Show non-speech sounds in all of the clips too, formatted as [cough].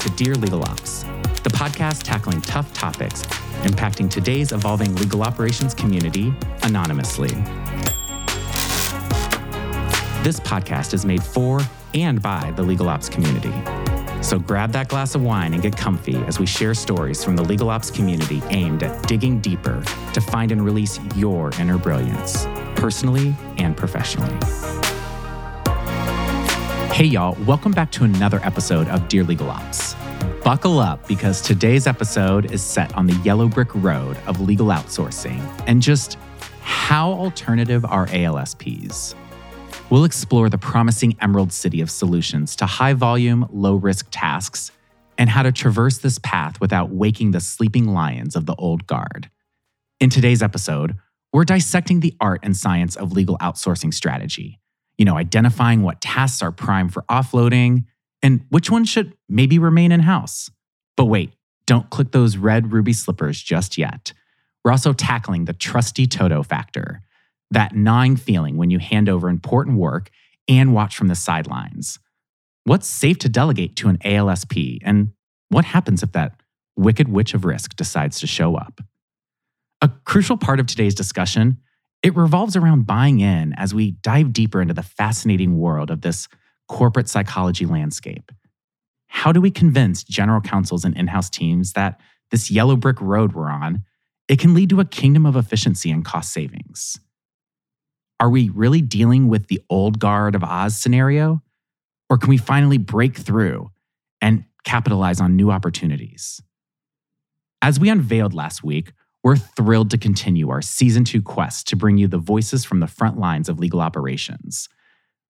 to Dear Legal Ops, the podcast tackling tough topics impacting today's evolving legal operations community anonymously. This podcast is made for and by the legal ops community. So grab that glass of wine and get comfy as we share stories from the legal ops community aimed at digging deeper to find and release your inner brilliance, personally and professionally. Hey, y'all, welcome back to another episode of Dear Legal Ops. Buckle up because today's episode is set on the yellow brick road of legal outsourcing and just how alternative are ALSPs. We'll explore the promising Emerald City of solutions to high volume, low risk tasks and how to traverse this path without waking the sleeping lions of the old guard. In today's episode, we're dissecting the art and science of legal outsourcing strategy you know, identifying what tasks are prime for offloading and which ones should maybe remain in house. But wait, don't click those red ruby slippers just yet. We're also tackling the trusty Toto factor, that gnawing feeling when you hand over important work and watch from the sidelines. What's safe to delegate to an ALSP, and what happens if that wicked witch of risk decides to show up? A crucial part of today's discussion it revolves around buying in as we dive deeper into the fascinating world of this corporate psychology landscape. How do we convince general counsels and in house teams that this yellow brick road we're on, it can lead to a kingdom of efficiency and cost savings? Are we really dealing with the old guard of Oz scenario? Or can we finally break through and capitalize on new opportunities? As we unveiled last week, we're thrilled to continue our season two quest to bring you the voices from the front lines of legal operations.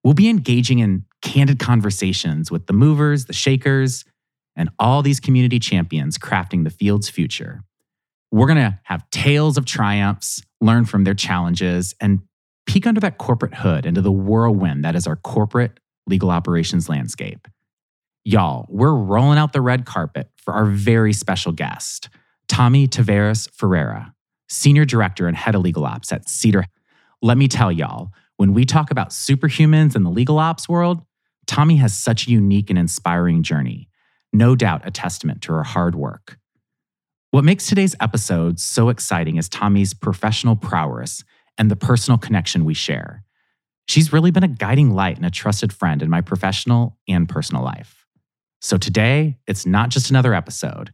We'll be engaging in candid conversations with the movers, the shakers, and all these community champions crafting the field's future. We're going to have tales of triumphs, learn from their challenges, and peek under that corporate hood into the whirlwind that is our corporate legal operations landscape. Y'all, we're rolling out the red carpet for our very special guest. Tommie Tavares Ferreira, Senior Director and Head of Legal Ops at Cedar. Let me tell y'all, when we talk about superhumans in the legal ops world, Tommie has such a unique and inspiring journey, no doubt a testament to her hard work. What makes today's episode so exciting is Tommie's professional prowess and the personal connection we share. She's really been a guiding light and a trusted friend in my professional and personal life. So today, it's not just another episode.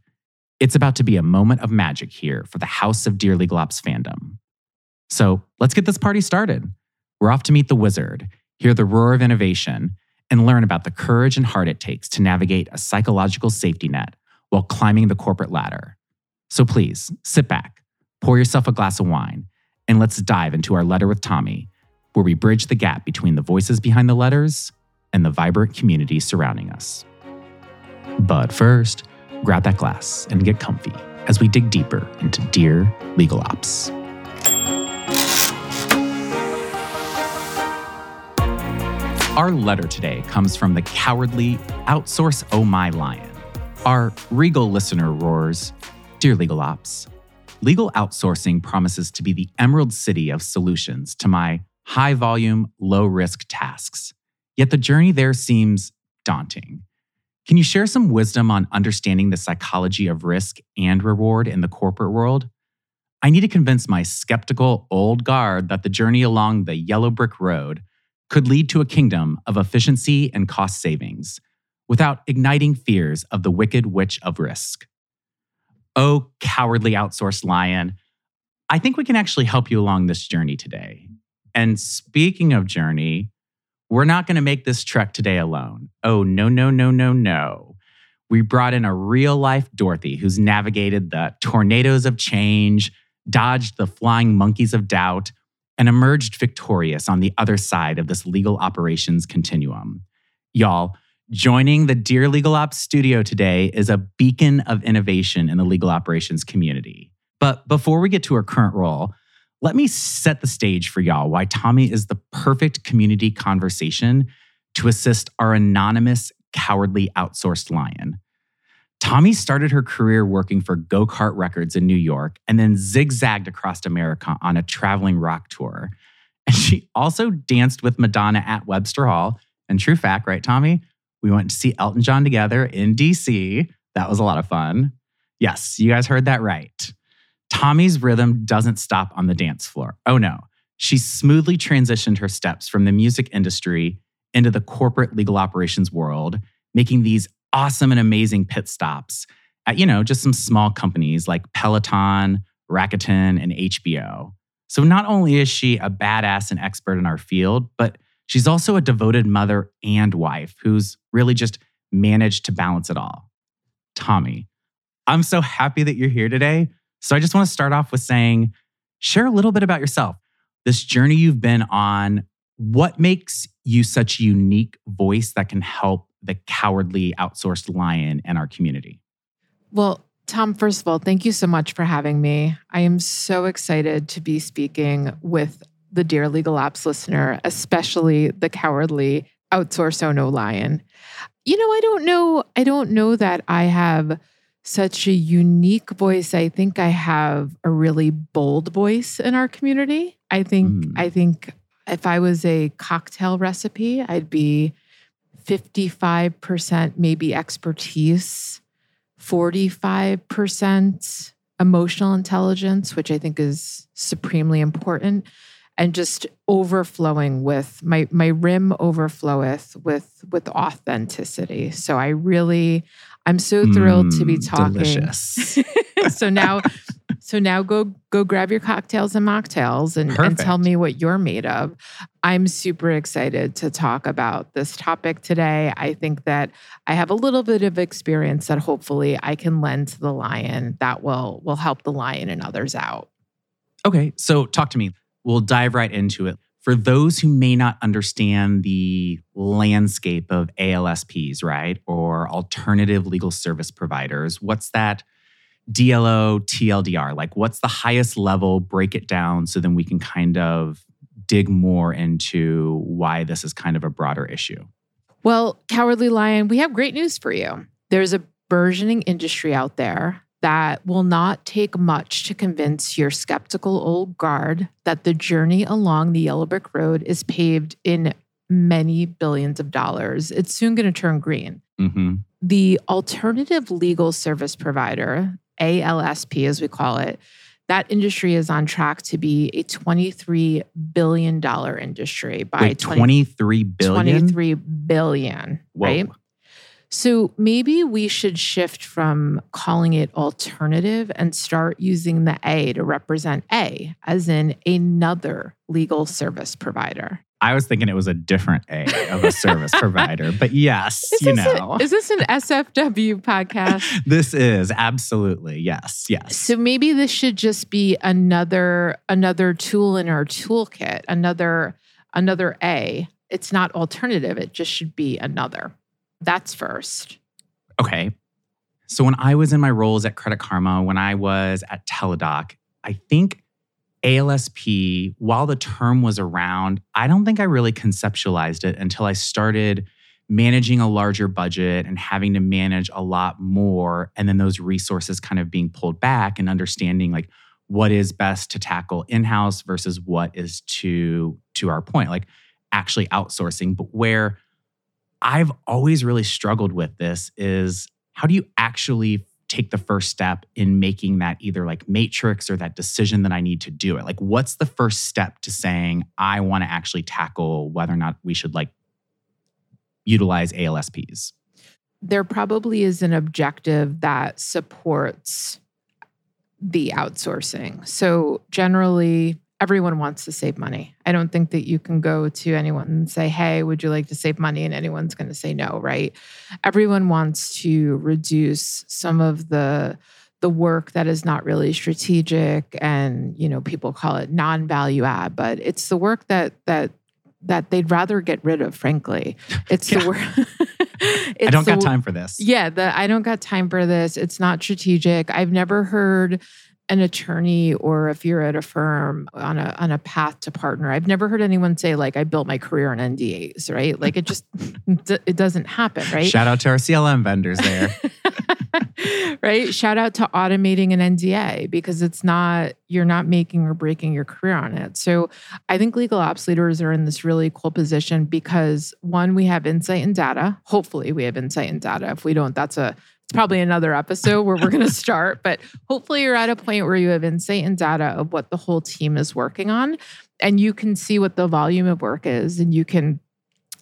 It's about to be a moment of magic here for the House of Dear Legal Ops fandom. So let's get this party started. We're off to meet the wizard, hear the roar of innovation, and learn about the courage and heart it takes to navigate a psychological safety net while climbing the corporate ladder. So please sit back, pour yourself a glass of wine, and let's dive into our letter with Tommie, where we bridge the gap between the voices behind the letters and the vibrant community surrounding us. But first, grab that glass and get comfy as we dig deeper into Dear Legal Ops. Our letter today comes from the cowardly Outsource Oh My Lion. Our regal listener roars Dear Legal Ops, legal outsourcing promises to be the emerald city of solutions to my high volume, low risk tasks. Yet the journey there seems daunting. Can you share some wisdom on understanding the psychology of risk and reward in the corporate world? I need to convince my skeptical old guard that the journey along the yellow brick road could lead to a kingdom of efficiency and cost savings without igniting fears of the wicked witch of risk. Oh, cowardly outsourced lion, I think we can actually help you along this journey today. And speaking of journey, we're not going to make this trek today alone. Oh, no, no, no, no, no. We brought in a real life Dorothy who's navigated the tornadoes of change, dodged the flying monkeys of doubt, and emerged victorious on the other side of this legal operations continuum. Y'all, joining the Dear Legal Ops studio today is a beacon of innovation in the legal operations community. But before we get to her current role, let me set the stage for y'all why Tommie is the perfect community conversation to assist our anonymous, cowardly outsourced lion. Tommie started her career working for Go Kart Records in New York and then zigzagged across America on a traveling rock tour. And she also danced with Madonna at Webster Hall. And true fact, right, Tommy? We went to see Elton John together in DC. That was a lot of fun. Yes, you guys heard that right. Tommie's rhythm doesn't stop on the dance floor. Oh no. She smoothly transitioned her steps from the music industry into the corporate legal operations world, making these awesome and amazing pit stops at, you know, just some small companies like Peloton, Rakuten, and HBO. So not only is she a badass and expert in our field, but she's also a devoted mother and wife who's really just managed to balance it all. Tommie, I'm so happy that you're here today. So I just want to start off with saying, share a little bit about yourself, this journey you've been on. What makes you such a unique voice that can help the cowardly outsourced lion in our community? Well, Tom, first of all, thank you so much for having me. I am so excited to be speaking with the Dear Legal Ops listener, especially the cowardly outsource Ono lion. You know, I don't know, I don't know that I have such a unique voice. I think I have a really bold voice in our community. I think mm. I think if I was a cocktail recipe, I'd be 55% maybe expertise, 45% emotional intelligence, which I think is supremely important, and just overflowing with my my rim overfloweth with with authenticity. So I really I'm so thrilled mm, to be mm, talking. [laughs] so now so now go go grab your cocktails and mocktails and, and tell me what you're made of. I'm super excited to talk about this topic today. I think that I have a little bit of experience that hopefully I can lend to the lion that will will help the lion and others out. Okay, so talk to me. We'll dive right into it for those who may not understand the landscape of ALSPs, right, or alternative legal service providers, what's that DLO, TLDR? Like, what's the highest level? Break it down so then we can kind of dig more into why this is kind of a broader issue. Well, Cowardly Lion, we have great news for you. There's a burgeoning industry out there that will not take much to convince your skeptical old guard that the journey along the yellow brick road is paved in many billions of dollars. It's soon going to turn green. Mm-hmm. The alternative legal service provider, ALSP as we call it, that industry is on track to be a $23 billion industry by Wait, 20, 23 billion? 23 billion, Whoa. right? So maybe we should shift from calling it alternative and start using the A to represent A, as in another legal service provider. I was thinking it was a different A of a service [laughs] provider, but yes, you know. A, is this an SFW podcast? [laughs] this is absolutely yes, yes. So maybe this should just be another another tool in our toolkit, another another A. It's not alternative; it just should be another. That's first. Okay. So when I was in my roles at Credit Karma, when I was at Teladoc, I think ALSP, while the term was around, I don't think I really conceptualized it until I started managing a larger budget and having to manage a lot more. And then those resources kind of being pulled back and understanding like what is best to tackle in-house versus what is to to our point, like actually outsourcing, but where I've always really struggled with this is how do you actually take the first step in making that either like matrix or that decision that I need to do it? Like, what's the first step to saying, I want to actually tackle whether or not we should like utilize ALSPs? There probably is an objective that supports the outsourcing. So, generally, everyone wants to save money. I don't think that you can go to anyone and say, Hey, would you like to save money? And anyone's going to say no, right? Everyone wants to reduce some of the the work that is not really strategic and you know people call it non-value add but it's the work that that that they'd rather get rid of frankly [laughs] it's yeah. [laughs] the work I don't got time for this. Yeah, the I don't got time for this. It's not strategic. I've never heard an attorney or if you're at a firm on a on a path to partner i've never heard anyone say like i built my career on ndas right like it just [laughs] it doesn't happen right shout out to our clm vendors there [laughs] right? Shout out to automating an NDA because it's not, you're not making or breaking your career on it. So I think legal ops leaders are in this really cool position because one, we have insight and data. Hopefully, we have insight and data. If we don't, that's a it's probably another episode where we're going [laughs] to start, but hopefully you're at a point where you have insight and data of what the whole team is working on and you can see what the volume of work is and you can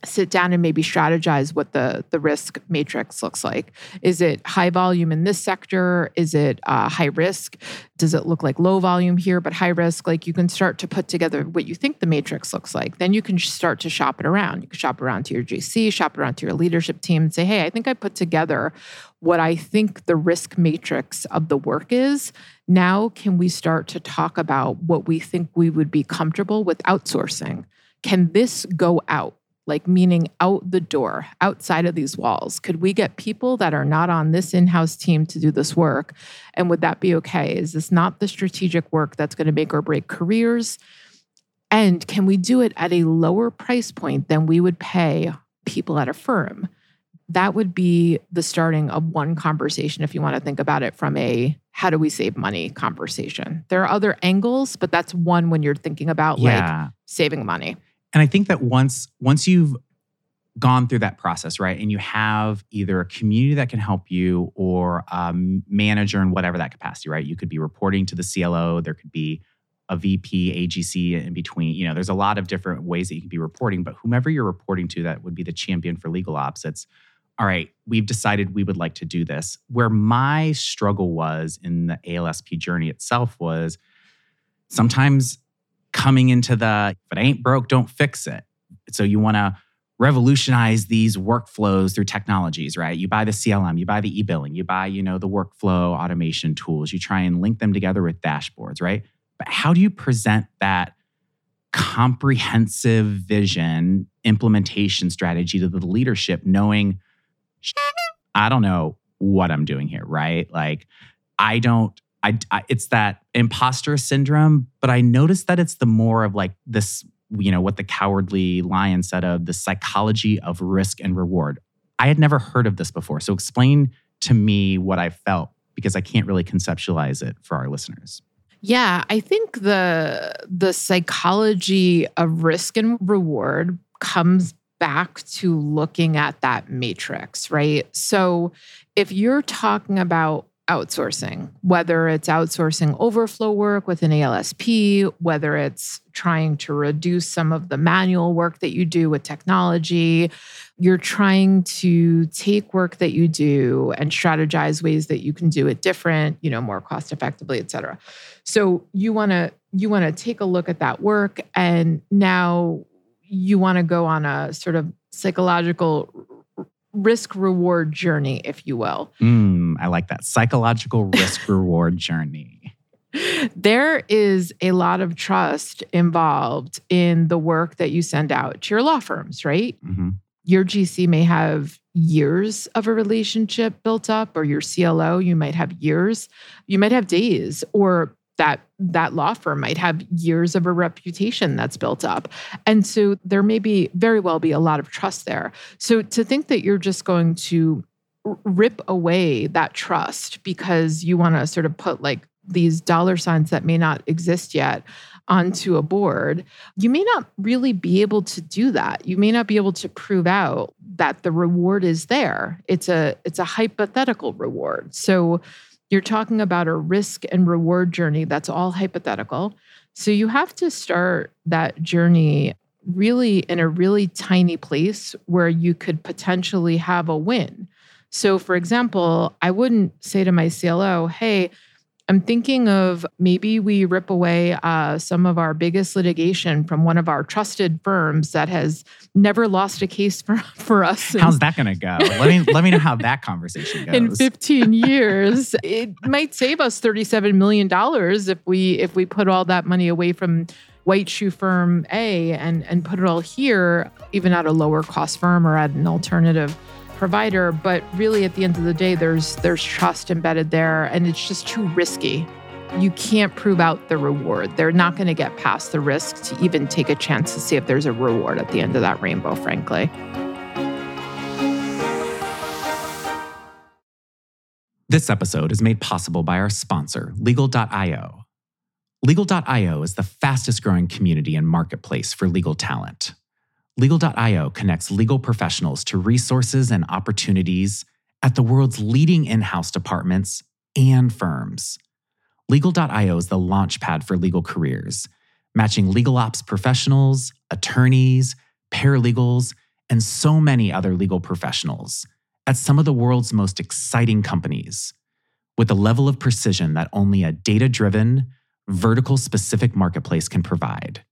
sit down and maybe strategize what the the risk matrix looks like. Is it high volume in this sector? Is it uh, high risk? Does it look like low volume here but high risk? Like you can start to put together what you think the matrix looks like. Then you can start to shop it around. You can shop around to your gc shop around to your leadership team and say hey i think i put together what i think the risk matrix of the work is. Now can we start to talk about what we think we would be comfortable with outsourcing? Can this go out like meaning out the door, outside of these walls? Could we get people that are not on this in house team to do this work? And would that be okay? Is this not the strategic work that's going to make or break careers? And can we do it at a lower price point than we would pay people at a firm? That would be the starting of one conversation if you want to think about it from a how do we save money conversation. There are other angles, but that's one when you're thinking about yeah. like saving money. And I think that once once you've gone through that process, right, and you have either a community that can help you or a manager in whatever that capacity, right? You could be reporting to the CLO. There could be a VP, AGC in between. You know, there's a lot of different ways that you can be reporting, but whomever you're reporting to, that would be the champion for legal ops. It's all right, we've decided we would like to do this. Where my struggle was in the ALSP journey itself was sometimes coming into the if it ain't broke, don't fix it. So you want to revolutionize these workflows through technologies, right? You buy the CLM, you buy the e-billing, you buy, you know, the workflow automation tools. You try and link them together with dashboards, right? But how do you present that comprehensive vision implementation strategy to the leadership knowing I don't know what I'm doing here, right? Like I don't I, I, it's that imposter syndrome, but I noticed that it's the more of like this, you know, what the cowardly lion said of the psychology of risk and reward. I had never heard of this before. So explain to me what I felt because I can't really conceptualize it for our listeners. Yeah, I think the the psychology of risk and reward comes back to looking at that matrix, right? So if you're talking about outsourcing, whether it's outsourcing overflow work with an ALSP, whether it's trying to reduce some of the manual work that you do with technology. You're trying to take work that you do and strategize ways that you can do it different, you know, more cost effectively, et cetera. So you want to you want to take a look at that work and now you want to go on a sort of psychological risk reward journey, if you will. Mm, I like that psychological [laughs] risk reward journey. There is a lot of trust involved in the work that you send out to your law firms, right? Mm-hmm. Your GC may have years of a relationship built up, or your CLO, you might have years, you might have days, or that that law firm might have years of a reputation that's built up. And so there may be very well be a lot of trust there. So to think that you're just going to rip away that trust because you want to sort of put like these dollar signs that may not exist yet onto a board you may not really be able to do that. You may not be able to prove out that the reward is there. It's a it's a hypothetical reward. So you're talking about a risk and reward journey that's all hypothetical. So you have to start that journey really in a really tiny place where you could potentially have a win. So, for example, I wouldn't say to my CLO, hey, I'm thinking of maybe we rip away uh, some of our biggest litigation from one of our trusted firms that has never lost a case [laughs] for, for us. How's that going to go? Let me let me know how that conversation goes. In 15 [laughs] years, it might save us 37 million dollars if we if we put all that money away from white shoe firm A and and put it all here, even at a lower cost firm or at an alternative provider, but really at the end of the day there's there's trust embedded there and it's just too risky. You can't prove out the reward. They're not going to get past the risk to even take a chance to see if there's a reward at the end of that rainbow, frankly. This episode is made possible by our sponsor, Legal.io. Legal.io is the fastest growing community and marketplace for legal talent. Legal.io connects legal professionals to resources and opportunities at the world's leading in house departments and firms. Legal.io is the launchpad for legal careers, matching legal ops professionals, attorneys, paralegals, and so many other legal professionals at some of the world's most exciting companies with a level of precision that only a data driven, vertical specific marketplace can provide.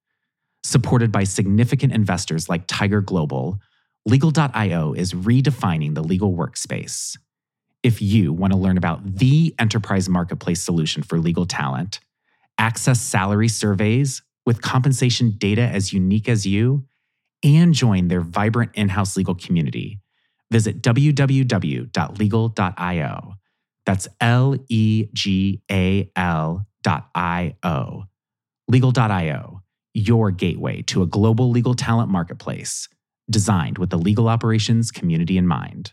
Supported by significant investors like Tiger Global, Legal.io is redefining the legal workspace. If you want to learn about the enterprise marketplace solution for legal talent, access salary surveys with compensation data as unique as you, and join their vibrant in house legal community, visit www.legal.io. That's L E G A L dot I O. Legal.io, your gateway to a global legal talent marketplace designed with the legal operations community in mind.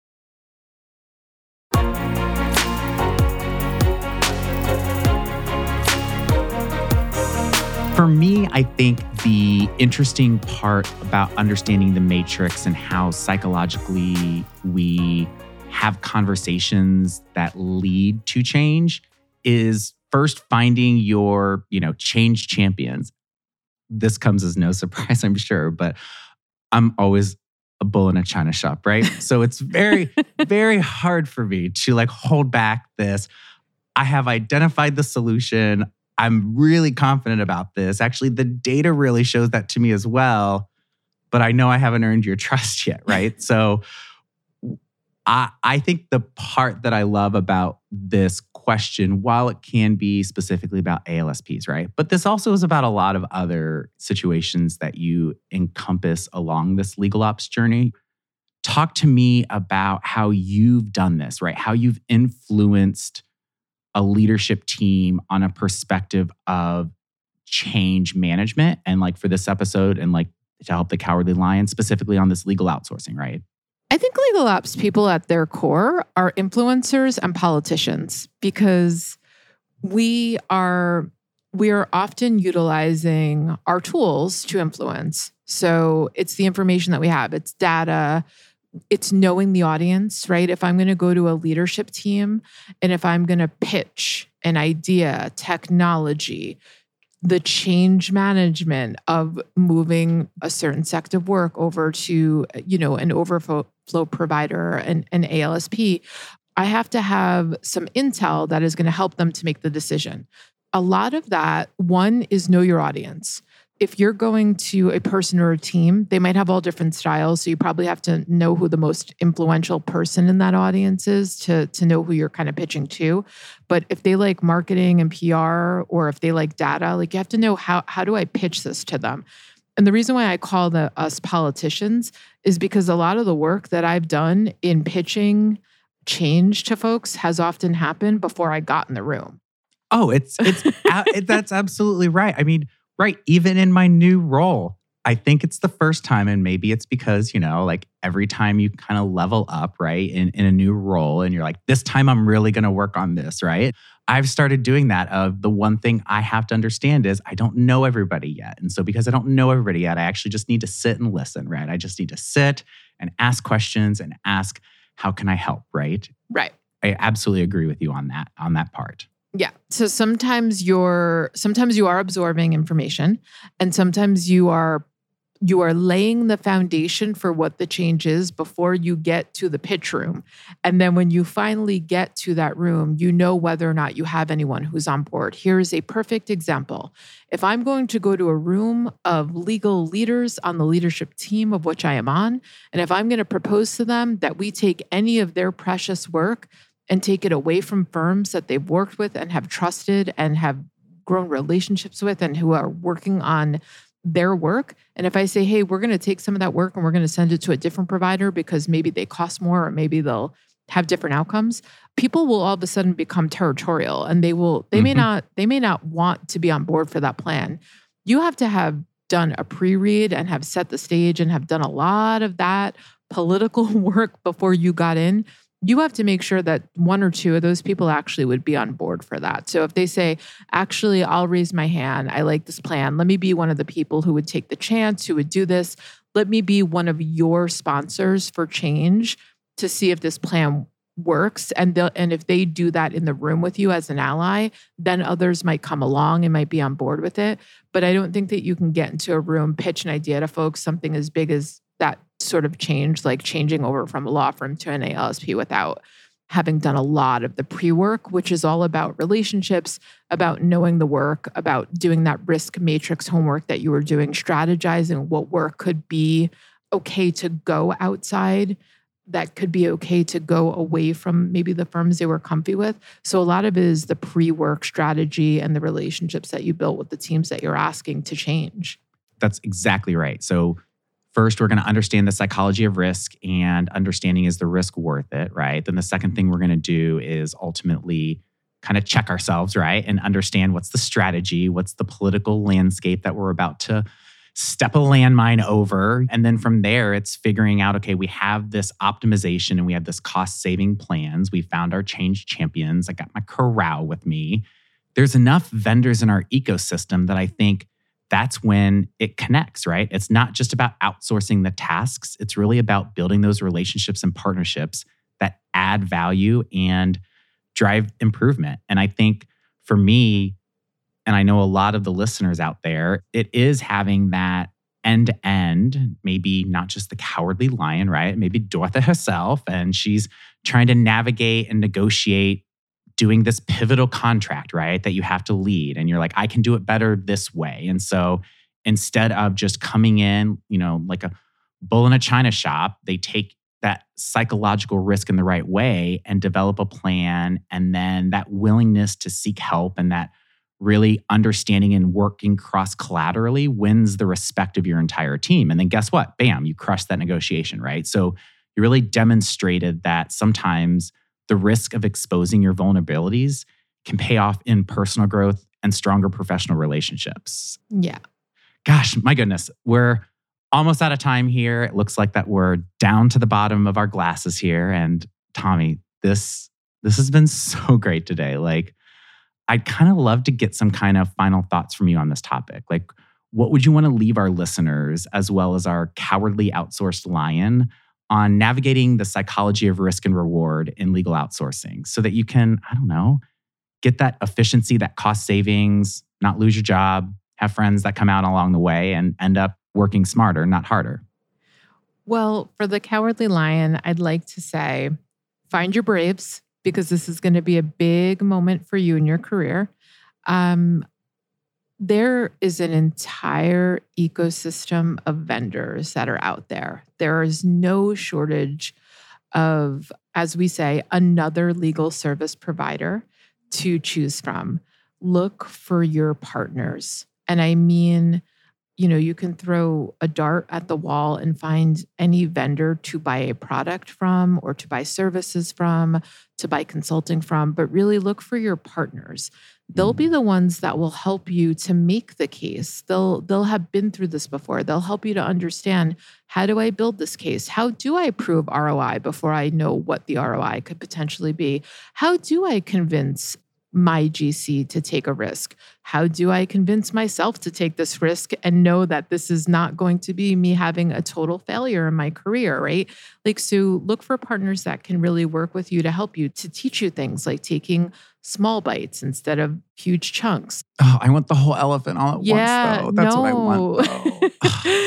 For me, I think the interesting part about understanding the matrix and how psychologically we have conversations that lead to change is first finding your, you know, change champions. This comes as no [laughs] surprise, I'm sure, but I'm always a bull in a china shop, right? [laughs] so it's very, very hard for me to like hold back this. I have identified the solution. I'm really confident about this. Actually, the data really shows that to me as well, but I know I haven't earned your [laughs] trust yet, right? so I, I think the part that I love about this question, while it can be specifically about ALSPs, right? But this also is about a lot of other situations that you encompass along this legal ops journey. Talk to me about how you've done this, right? How you've influenced a leadership team on a perspective of change management and like for this episode and like to help the cowardly lion specifically on this legal outsourcing right I think legal ops people at their core are influencers and politicians because we are we are often utilizing our tools to influence. So it's the information that we have, it's data, it's knowing the audience, right? If I'm going to go to a leadership team and if I'm going to pitch an idea, technology, the change management of moving a certain sect of work over to, you know, an overflow provider and an ALSP, I have to have some intel that is going to help them to make the decision. A lot of that, one is know your audience if you're going to a person or a team, they might have all different styles. So you probably have to know who the most influential person in that audience is to, to know who you're kind of pitching to. But if they like marketing and PR or if they like data, like you have to know how how do I pitch this to them? And the reason why I call the us politicians is because a lot of the work that I've done in pitching change to folks has often happened before I got in the room. Oh, it's it's that's absolutely right. I mean, right, even in my new role, I think it's the first time, and maybe it's because, you know, like every time you kind of level up, right, in, in a new role, and you're like, this time I'm really going to work on this, right? I've started doing that. Of the one thing I have to understand is I don't know everybody yet. And so, because I don't know everybody yet, I actually just need to sit and listen, right? I just need to sit and ask questions and ask, how can I help, right? Right. I absolutely agree with you on that, on that part. Yeah. So sometimes you're sometimes you are absorbing information and sometimes you are you are laying the foundation for what the change is before you get to the pitch room. And then when you finally get to that room, you know whether or not you have anyone who's on board. Here's a perfect example. If I'm going to go to a room of legal leaders on the leadership team of which I am on, and if I'm going to propose to them that we take any of their precious work and take it away from firms that they've worked with and have trusted and have grown relationships with and who are working on their work. And if I say, hey, we're going to take some of that work and we're going to send it to a different provider because maybe they cost more or maybe they'll have different outcomes, people will all of a sudden become territorial and they will, they mm-hmm. may not, they may not want to be on board for that plan. You have to have done a pre read and have set the stage and have done a lot of that political [laughs] work before you got in you have to make sure that one or two of those people actually would be on board for that. So if they say, actually, I'll raise my hand, I like this plan, let me be one of the people who would take the chance, who would do this, let me be one of your sponsors for change to see if this plan works. And they and if they do that in the room with you as an ally then others might come along and might be on board with it. But i don't think that you can get into a room pitch an idea to folks something as big as that sort of change, like changing over from a law firm to an ALSP without having done a lot of the pre work, which is all about relationships, about knowing the work, about doing that risk matrix homework that you were doing, strategizing what work could be okay to go outside, that could be okay to go away from maybe the firms they were comfy with. So a lot of it is the pre work strategy and the relationships that you built with the teams that you're asking to change. That's exactly right. So First, we're going to understand the psychology of risk and understanding is the risk worth it, right? Then the second thing we're going to do is ultimately kind of check ourselves, right? And understand what's the strategy, what's the political landscape that we're about to step a landmine over. And then from there, it's figuring out okay, we have this optimization and we have this cost saving plans. We found our change champions. I got my corral with me. There's enough vendors in our ecosystem that I think that's when it connects, right? It's not just about outsourcing the tasks, it's really about building those relationships and partnerships that add value and drive improvement. And I think for me, and I know a lot of the listeners out there, it is having that end to end, maybe not just the cowardly lion, right? Maybe Dorothy herself, and she's trying to navigate and negotiate doing this pivotal contract, right? That you have to lead. And you're like, I can do it better this way. And so instead of just coming in, you know, like a bull in a china shop, they take that psychological risk in the right way and develop a plan. And then that willingness to seek help and that really understanding and working cross collaterally wins the respect of your entire team. And then guess what? Bam, you crush that negotiation, right? So you really demonstrated that sometimes the risk of exposing your vulnerabilities can pay off in personal growth and stronger professional relationships. Yeah. Gosh, my goodness, we're almost out of time here. It looks like that we're down to the bottom of our glasses here and Tommie, this this has been [laughs] so great today. Like I'd kind of love to get some kind of final thoughts from you on this topic. Like what would you want to leave our listeners as well as our cowardly outsourced lion on navigating the psychology of risk and reward in legal outsourcing so that you can, I don't know, get that efficiency, that cost savings, not lose your job, have friends that come out along the way and end up working smarter, not harder? Well, for the cowardly lion, I'd like to say find your braves because this is going to be a big moment for you in your career. Um, there is an entire ecosystem of vendors that are out there. There is no shortage of, as we say, another legal service provider to choose from. Look for your partners. And I mean, you know, you can throw a dart at the wall and find any vendor to buy a product from or to buy services from, to buy consulting from, but really look for your partners. They'll be mm-hmm. the ones that will help you to make the case. They'll they'll have been through this before. They'll help you to understand how do I build this case? How do I prove ROI before I know what the ROI could potentially be? How do I convince my GC to take a risk? How do I convince myself to take this risk and know that this is not going to be me having a total failure in my career, right? Like, so look for partners that can really work with you to help you to teach you things like taking small bites instead of huge chunks. Oh, I want the whole elephant all at yeah, once, though. That's no. what I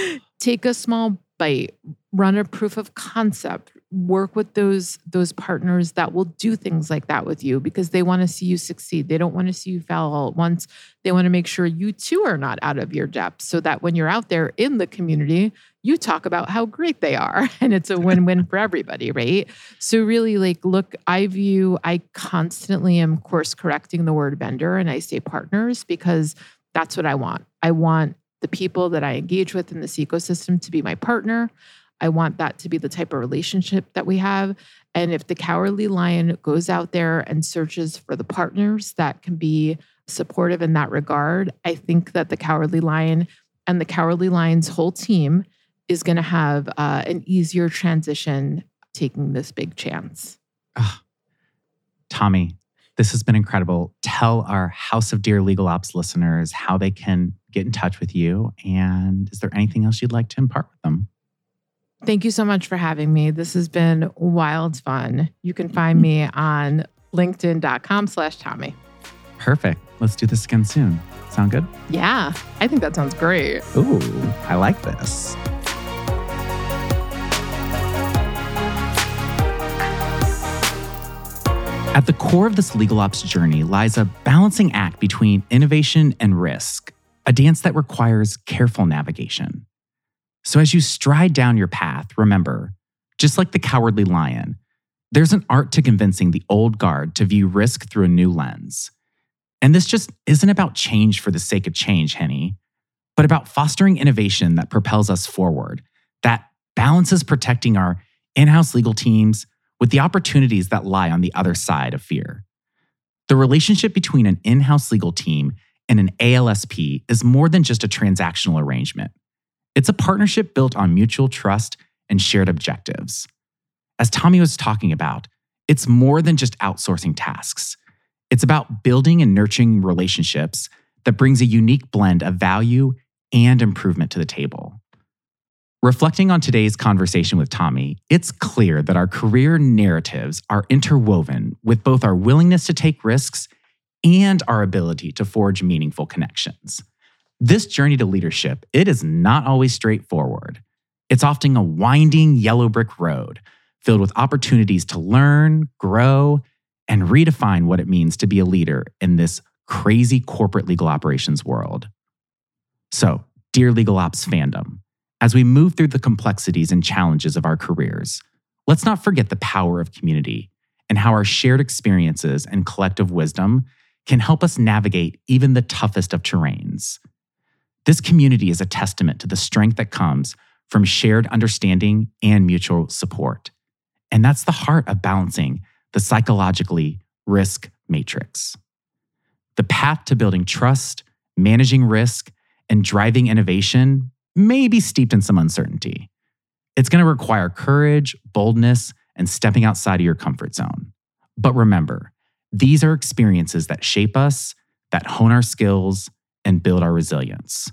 want. [laughs] [sighs] Take a small bite, run a proof of concept, work with those those partners that will do things like that with you because they want to see you succeed. They don't want to see you fail all at once. They want to make sure you too are not out of your depth so that when you're out there in the community, you talk about how great they are [laughs] and it's a win-win for everybody, right? So really like look, I view I constantly am course correcting the word vendor and I say partners because that's what I want. I want the people that I engage with in this ecosystem to be my partner. I want that to be the type of relationship that we have. And if the cowardly lion goes out there and searches for the partners that can be supportive in that regard, I think that the cowardly lion and the cowardly lion's whole team is going to have uh, an easier transition taking this big chance. Tommie, this has been incredible. Tell our House of Dear Legal Ops listeners how they can get in touch with you. And is there anything else you'd like to impart with them? Thank you so much for having me. This has been wild fun. You can find me on linkedin.com slash Tommie. Perfect. Let's do this again soon. Sound good? Yeah, I think that sounds great. Ooh, I like this. At the core of this legal ops journey lies a balancing act between innovation and risk, a dance that requires careful navigation. So, as you stride down your path, remember, just like the cowardly lion, there's an art to convincing the old guard to view risk through a new lens. And this just isn't about change for the sake of change, Henny, but about fostering innovation that propels us forward, that balances protecting our in house legal teams with the opportunities that lie on the other side of fear. The relationship between an in house legal team and an ALSP is more than just a transactional arrangement. It's a partnership built on mutual trust and shared objectives. As Tommie was talking about, it's more than just outsourcing tasks. It's about building and nurturing relationships that brings a unique blend of value and improvement to the table. Reflecting on today's conversation with Tommie, it's clear that our career narratives are interwoven with both our willingness to take risks and our ability to forge meaningful connections. This journey to leadership, it is not always straightforward. It's often a winding yellow brick road filled with opportunities to learn, grow, and redefine what it means to be a leader in this crazy corporate legal operations world. So, dear Legal Ops fandom, as we move through the complexities and challenges of our careers, let's not forget the power of community and how our shared experiences and collective wisdom can help us navigate even the toughest of terrains. This community is a testament to the strength that comes from shared understanding and mutual support. And that's the heart of balancing the psychologically risk matrix. The path to building trust, managing risk, and driving innovation may be steeped in some uncertainty. It's going to require courage, boldness, and stepping outside of your comfort zone. But remember, these are experiences that shape us, that hone our skills, and build our resilience.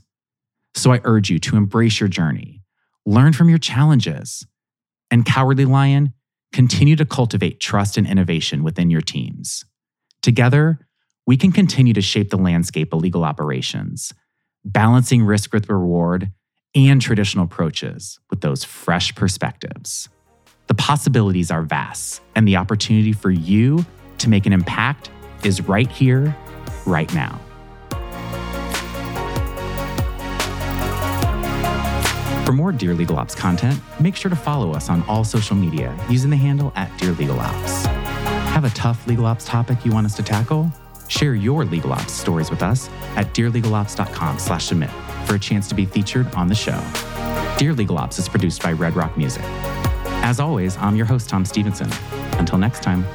So I urge you to embrace your journey, learn from your challenges, and Cowardly Lion, continue to cultivate trust and innovation within your teams. Together, we can continue to shape the landscape of legal operations, balancing risk with reward and traditional approaches with those fresh perspectives. The possibilities are vast, and the opportunity for you to make an impact is right here, right now. For more Dear Legal Ops content, make sure to follow us on all social media using the handle at Dear Legal Ops. Have a tough legal ops topic you want us to tackle? Share your legal ops stories with us at dearlegalops.com slash submit for a chance to be featured on the show. Dear Legal Ops is produced by Redd Rock Music. As always, I'm your host, Tom Stevenson. Until next time.